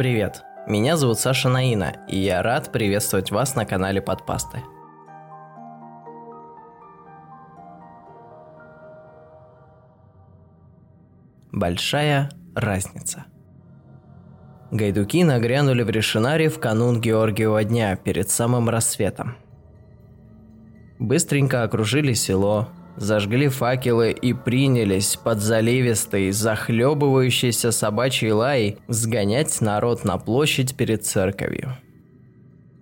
Привет, меня зовут Саша Наина, и я рад приветствовать вас на канале Подпасты. Большая разница. Гайдуки нагрянули в Решинаре в канун Георгиева дня перед самым рассветом. Быстренько окружили село, зажгли факелы и принялись под заливистый, захлебывающийся собачий лай сгонять народ на площадь перед церковью.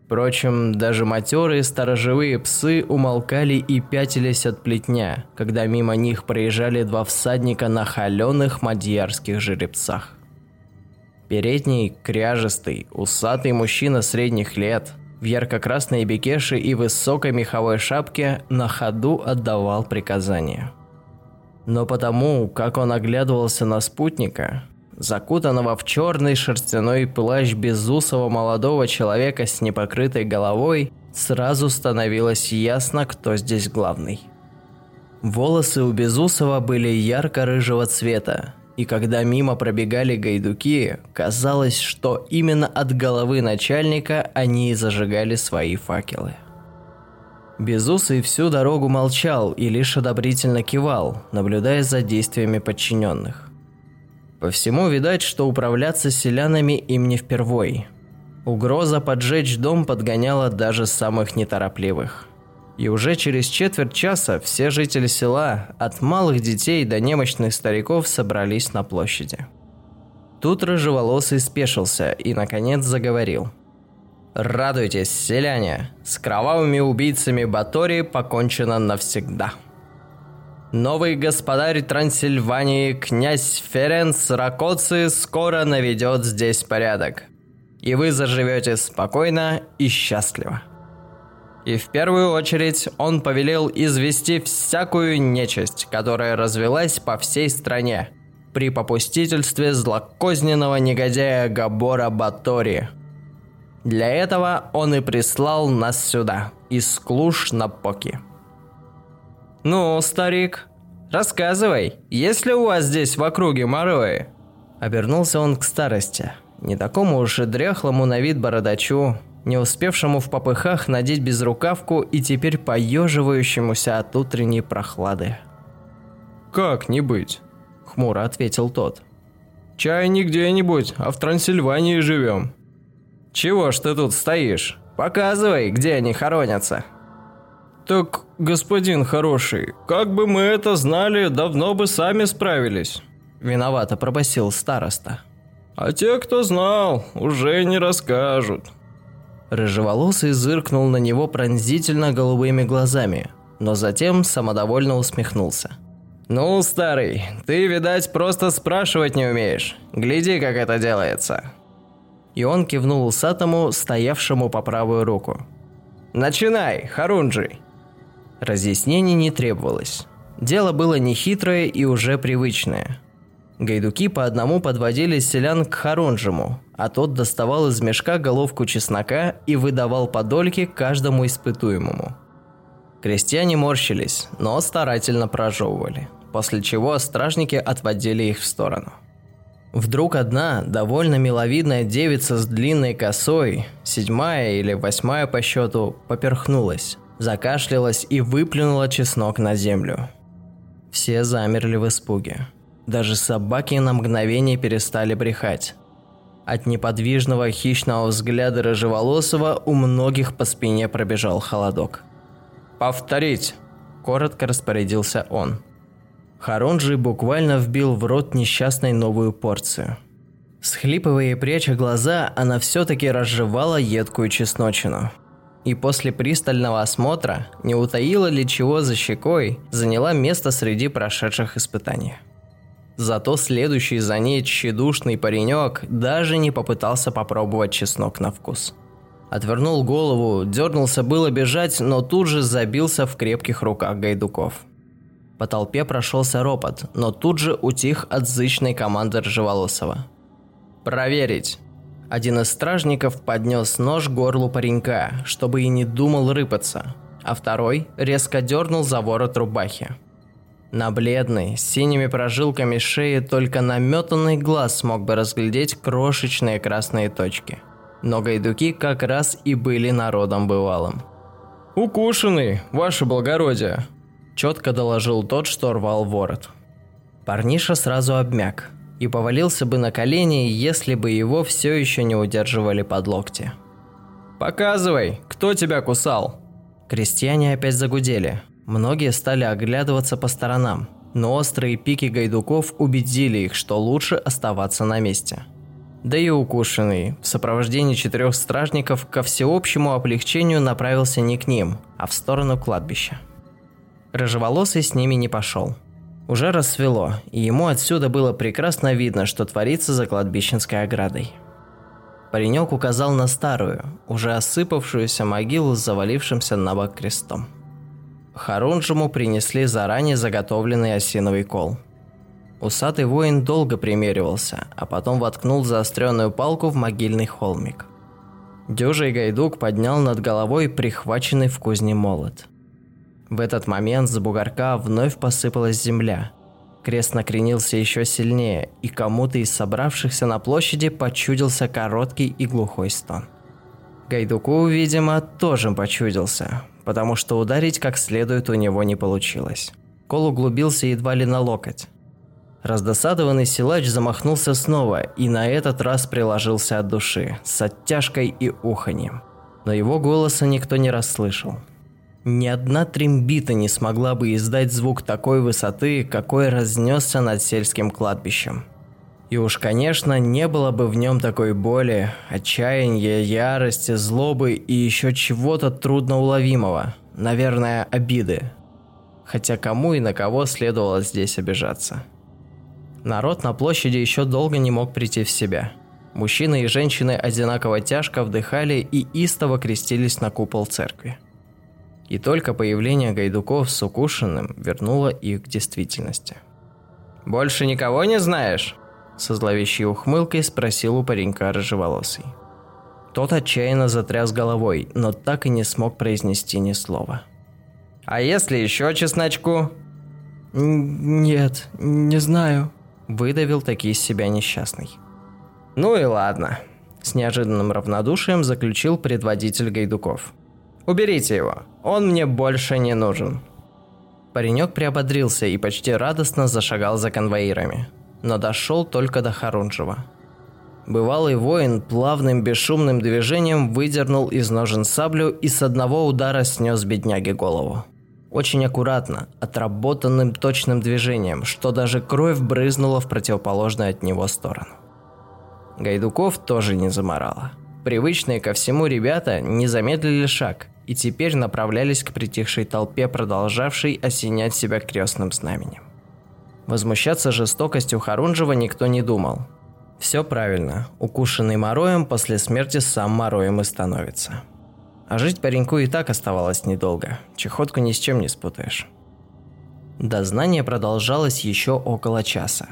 Впрочем, даже матерые сторожевые псы умолкали и пятились от плетня, когда мимо них проезжали два всадника на холеных мадьярских жеребцах. Передний, кряжестый, усатый мужчина средних лет, в ярко-красной бекеше и высокой меховой шапке на ходу отдавал приказания. Но потому, как он оглядывался на спутника, закутанного в черный шерстяной плащ безусого молодого человека с непокрытой головой, сразу становилось ясно, кто здесь главный. Волосы у Безусова были ярко-рыжего цвета, и когда мимо пробегали гайдуки, казалось, что именно от головы начальника они и зажигали свои факелы. Безусый всю дорогу молчал и лишь одобрительно кивал, наблюдая за действиями подчиненных. По всему видать, что управляться селянами им не впервой. Угроза поджечь дом подгоняла даже самых неторопливых. И уже через четверть часа все жители села, от малых детей до немощных стариков, собрались на площади. Тут рыжеволосый спешился и, наконец, заговорил. «Радуйтесь, селяне! С кровавыми убийцами Батори покончено навсегда!» Новый господарь Трансильвании, князь Ференц Ракоци, скоро наведет здесь порядок. И вы заживете спокойно и счастливо. И в первую очередь он повелел извести всякую нечисть, которая развелась по всей стране при попустительстве злокозненного негодяя Габора Батори. Для этого он и прислал нас сюда, из Клуш на Поки. «Ну, старик, рассказывай, есть ли у вас здесь в округе морои?» Обернулся он к старости, не такому уж и дряхлому на вид бородачу, не успевшему в попыхах надеть безрукавку и теперь поеживающемуся от утренней прохлады. «Как не быть?» – хмуро ответил тот. «Чай не где-нибудь, а в Трансильвании живем». «Чего ж ты тут стоишь? Показывай, где они хоронятся». «Так, господин хороший, как бы мы это знали, давно бы сами справились», – виновато пробасил староста. «А те, кто знал, уже не расскажут». Рыжеволосый зыркнул на него пронзительно голубыми глазами, но затем самодовольно усмехнулся. «Ну, старый, ты, видать, просто спрашивать не умеешь. Гляди, как это делается». И он кивнул усатому, стоявшему по правую руку. «Начинай, Харунджи!» Разъяснений не требовалось. Дело было нехитрое и уже привычное – Гайдуки по одному подводили селян к Харунжему, а тот доставал из мешка головку чеснока и выдавал по дольке каждому испытуемому. Крестьяне морщились, но старательно прожевывали, после чего стражники отводили их в сторону. Вдруг одна, довольно миловидная девица с длинной косой, седьмая или восьмая по счету, поперхнулась, закашлялась и выплюнула чеснок на землю. Все замерли в испуге. Даже собаки на мгновение перестали брехать. От неподвижного хищного взгляда рыжеволосого у многих по спине пробежал холодок. «Повторить!» – коротко распорядился он. Харунжи буквально вбил в рот несчастной новую порцию. Схлипывая и пряча глаза, она все-таки разжевала едкую чесночину. И после пристального осмотра, не утаила ли чего за щекой, заняла место среди прошедших испытаний. Зато следующий за ней тщедушный паренек даже не попытался попробовать чеснок на вкус. Отвернул голову, дернулся было бежать, но тут же забился в крепких руках гайдуков. По толпе прошелся ропот, но тут же утих от зычной команды Ржеволосова. «Проверить!» Один из стражников поднес нож к горлу паренька, чтобы и не думал рыпаться, а второй резко дернул за ворот рубахи. На бледной, с синими прожилками шеи только наметанный глаз смог бы разглядеть крошечные красные точки. Но гайдуки как раз и были народом бывалым. «Укушенный, ваше благородие», – четко доложил тот, что рвал ворот. Парниша сразу обмяк и повалился бы на колени, если бы его все еще не удерживали под локти. «Показывай, кто тебя кусал?» Крестьяне опять загудели. Многие стали оглядываться по сторонам, но острые пики гайдуков убедили их, что лучше оставаться на месте. Да и укушенный, в сопровождении четырех стражников, ко всеобщему облегчению направился не к ним, а в сторону кладбища. Рыжеволосый с ними не пошел – уже рассвело, и ему отсюда было прекрасно видно, что творится за кладбищенской оградой. Паренек указал на старую, уже осыпавшуюся могилу с завалившимся на бок крестом. Харунжему принесли заранее заготовленный осиновый кол. Усатый воин долго примеривался, а потом воткнул заостренную палку в могильный холмик. Дюжий гайдук поднял над головой прихваченный в кузне молот – в этот момент с бугорка вновь посыпалась земля. Крест накренился еще сильнее, и кому-то из собравшихся на площади почудился короткий и глухой стон. Гайдуку, видимо, тоже почудился, потому что ударить как следует у него не получилось. Кол углубился едва ли на локоть. Раздосадованный силач замахнулся снова и на этот раз приложился от души, с оттяжкой и уханьем. Но его голоса никто не расслышал. Ни одна трембита не смогла бы издать звук такой высоты, какой разнесся над сельским кладбищем. И уж, конечно, не было бы в нем такой боли, отчаяния, ярости, злобы и еще чего-то трудноуловимого, наверное, обиды. Хотя кому и на кого следовало здесь обижаться. Народ на площади еще долго не мог прийти в себя. Мужчины и женщины одинаково тяжко вдыхали и истово крестились на купол церкви. И только появление гайдуков с укушенным вернуло их к действительности. «Больше никого не знаешь?» Со зловещей ухмылкой спросил у паренька рыжеволосый. Тот отчаянно затряс головой, но так и не смог произнести ни слова. «А если еще чесночку?» «Нет, не знаю», – выдавил таки из себя несчастный. «Ну и ладно», – с неожиданным равнодушием заключил предводитель гайдуков. Уберите его, он мне больше не нужен». Паренек приободрился и почти радостно зашагал за конвоирами, но дошел только до Харунжева. Бывалый воин плавным бесшумным движением выдернул из ножен саблю и с одного удара снес бедняге голову. Очень аккуратно, отработанным точным движением, что даже кровь брызнула в противоположную от него сторону. Гайдуков тоже не заморало. Привычные ко всему ребята не замедлили шаг и теперь направлялись к притихшей толпе, продолжавшей осенять себя крестным знаменем. Возмущаться жестокостью Харунжева никто не думал. Все правильно, укушенный Мороем после смерти сам Мороем и становится. А жить пареньку и так оставалось недолго, чехотку ни с чем не спутаешь. Дознание продолжалось еще около часа.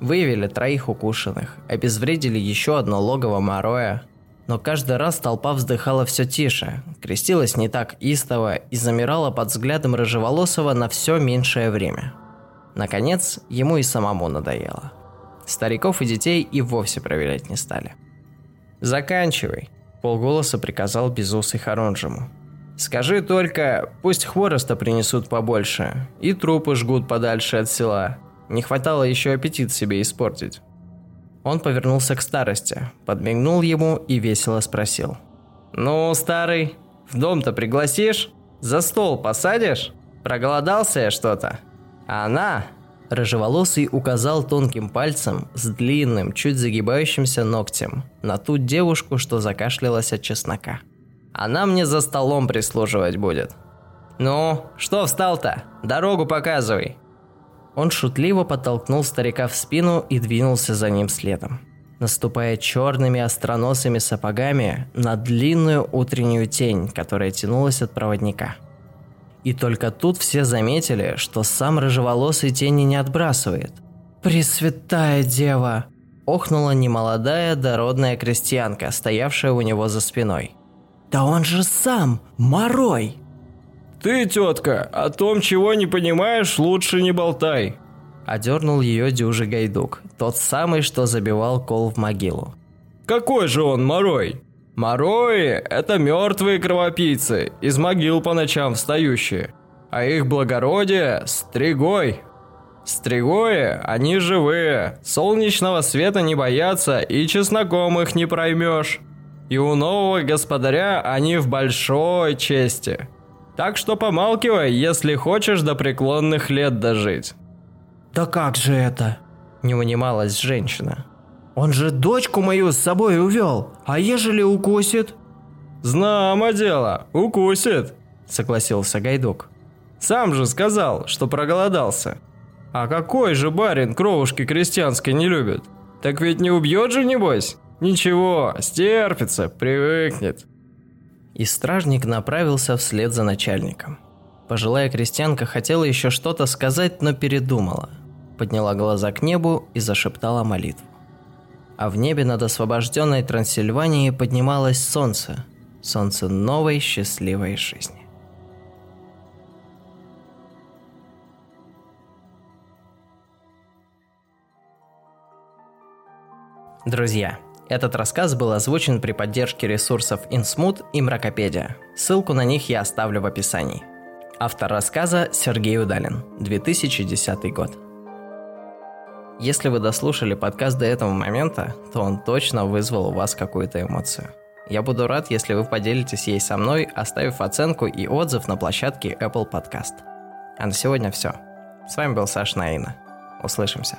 Выявили троих укушенных, обезвредили еще одно логово Мороя, но каждый раз толпа вздыхала все тише, крестилась не так истово и замирала под взглядом Рыжеволосого на все меньшее время. Наконец, ему и самому надоело. Стариков и детей и вовсе проверять не стали. «Заканчивай», – полголоса приказал Безусый Харунжему. «Скажи только, пусть хвороста принесут побольше, и трупы жгут подальше от села. Не хватало еще аппетит себе испортить». Он повернулся к старости, подмигнул ему и весело спросил. «Ну, старый, в дом-то пригласишь? За стол посадишь? Проголодался я что-то? А она...» Рыжеволосый указал тонким пальцем с длинным, чуть загибающимся ногтем на ту девушку, что закашлялась от чеснока. «Она мне за столом прислуживать будет. Ну, что встал-то? Дорогу показывай!» Он шутливо подтолкнул старика в спину и двинулся за ним следом, наступая черными остроносыми сапогами на длинную утреннюю тень, которая тянулась от проводника. И только тут все заметили, что сам рыжеволосый тени не отбрасывает. «Пресвятая дева!» – охнула немолодая дородная крестьянка, стоявшая у него за спиной. «Да он же сам, Морой!» Ты, тетка, о том, чего не понимаешь, лучше не болтай. Одернул ее дюжий гайдук, тот самый, что забивал кол в могилу. Какой же он морой? Морои – это мертвые кровопийцы, из могил по ночам встающие. А их благородие – стригой. Стригои, они живые, солнечного света не боятся и чесноком их не проймешь. И у нового господаря они в большой чести. Так что помалкивай, если хочешь до преклонных лет дожить. «Да как же это?» – не унималась женщина. «Он же дочку мою с собой увел, а ежели укусит?» «Знамо дело, укусит», – согласился Гайдук. «Сам же сказал, что проголодался». А какой же барин кровушки крестьянской не любит? Так ведь не убьет же, небось? Ничего, стерпится, привыкнет. И стражник направился вслед за начальником. Пожилая крестьянка хотела еще что-то сказать, но передумала. Подняла глаза к небу и зашептала молитву. А в небе над освобожденной Трансильванией поднималось солнце. Солнце новой счастливой жизни. Друзья, этот рассказ был озвучен при поддержке ресурсов InSmooth и Мракопедия. Ссылку на них я оставлю в описании. Автор рассказа Сергей Удалин, 2010 год. Если вы дослушали подкаст до этого момента, то он точно вызвал у вас какую-то эмоцию. Я буду рад, если вы поделитесь ей со мной, оставив оценку и отзыв на площадке Apple Podcast. А на сегодня все. С вами был Саш Наина. Услышимся.